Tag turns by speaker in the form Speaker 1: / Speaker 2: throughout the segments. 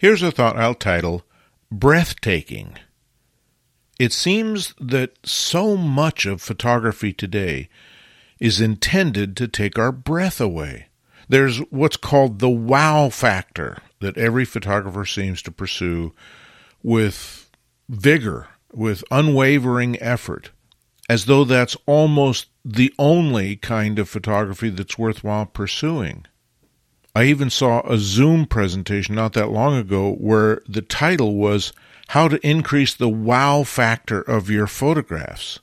Speaker 1: Here's a thought I'll title Breathtaking. It seems that so much of photography today is intended to take our breath away. There's what's called the wow factor that every photographer seems to pursue with vigor, with unwavering effort, as though that's almost the only kind of photography that's worthwhile pursuing. I even saw a Zoom presentation not that long ago where the title was How to Increase the Wow Factor of Your Photographs.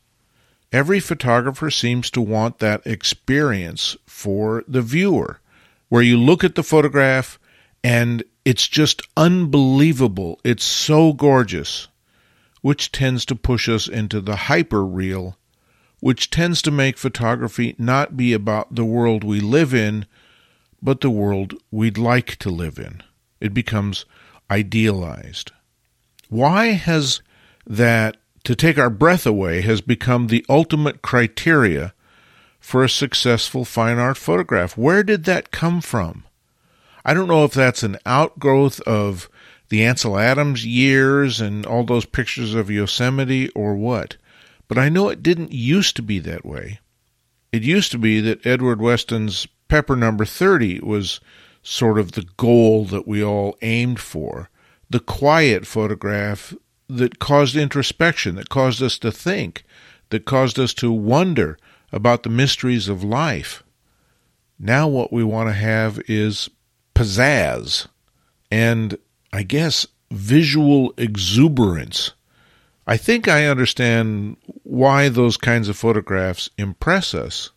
Speaker 1: Every photographer seems to want that experience for the viewer, where you look at the photograph and it's just unbelievable. It's so gorgeous, which tends to push us into the hyper real, which tends to make photography not be about the world we live in but the world we'd like to live in. It becomes idealized. Why has that to take our breath away has become the ultimate criteria for a successful fine art photograph? Where did that come from? I don't know if that's an outgrowth of the Ansel Adams years and all those pictures of Yosemite or what, but I know it didn't used to be that way. It used to be that Edward Weston's Pepper number 30 was sort of the goal that we all aimed for. The quiet photograph that caused introspection, that caused us to think, that caused us to wonder about the mysteries of life. Now, what we want to have is pizzazz and, I guess, visual exuberance. I think I understand why those kinds of photographs impress us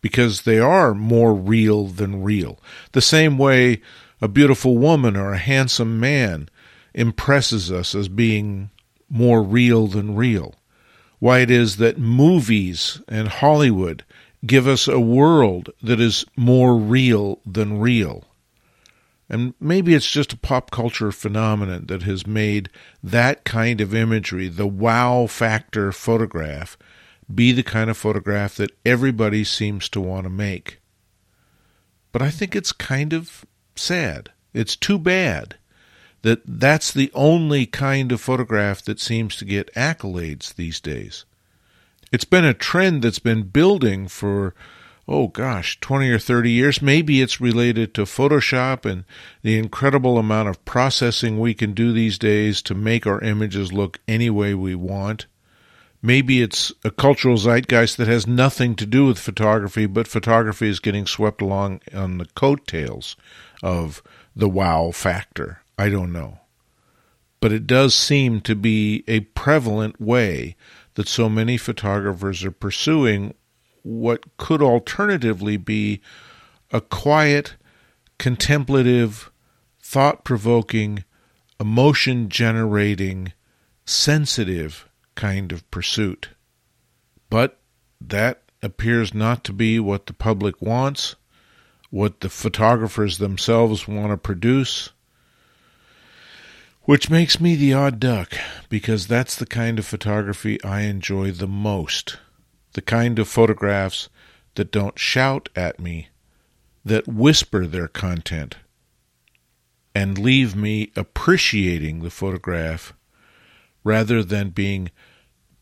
Speaker 1: because they are more real than real. The same way a beautiful woman or a handsome man impresses us as being more real than real. Why it is that movies and Hollywood give us a world that is more real than real. And maybe it's just a pop culture phenomenon that has made that kind of imagery, the wow factor photograph, be the kind of photograph that everybody seems to want to make. But I think it's kind of sad. It's too bad that that's the only kind of photograph that seems to get accolades these days. It's been a trend that's been building for, oh gosh, 20 or 30 years. Maybe it's related to Photoshop and the incredible amount of processing we can do these days to make our images look any way we want. Maybe it's a cultural zeitgeist that has nothing to do with photography, but photography is getting swept along on the coattails of the wow factor. I don't know. But it does seem to be a prevalent way that so many photographers are pursuing what could alternatively be a quiet, contemplative, thought provoking, emotion generating, sensitive kind of pursuit. But that appears not to be what the public wants, what the photographers themselves want to produce, which makes me the odd duck because that's the kind of photography I enjoy the most. The kind of photographs that don't shout at me, that whisper their content, and leave me appreciating the photograph rather than being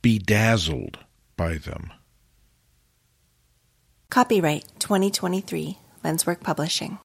Speaker 1: bedazzled by them.
Speaker 2: Copyright 2023 Lenswork Publishing.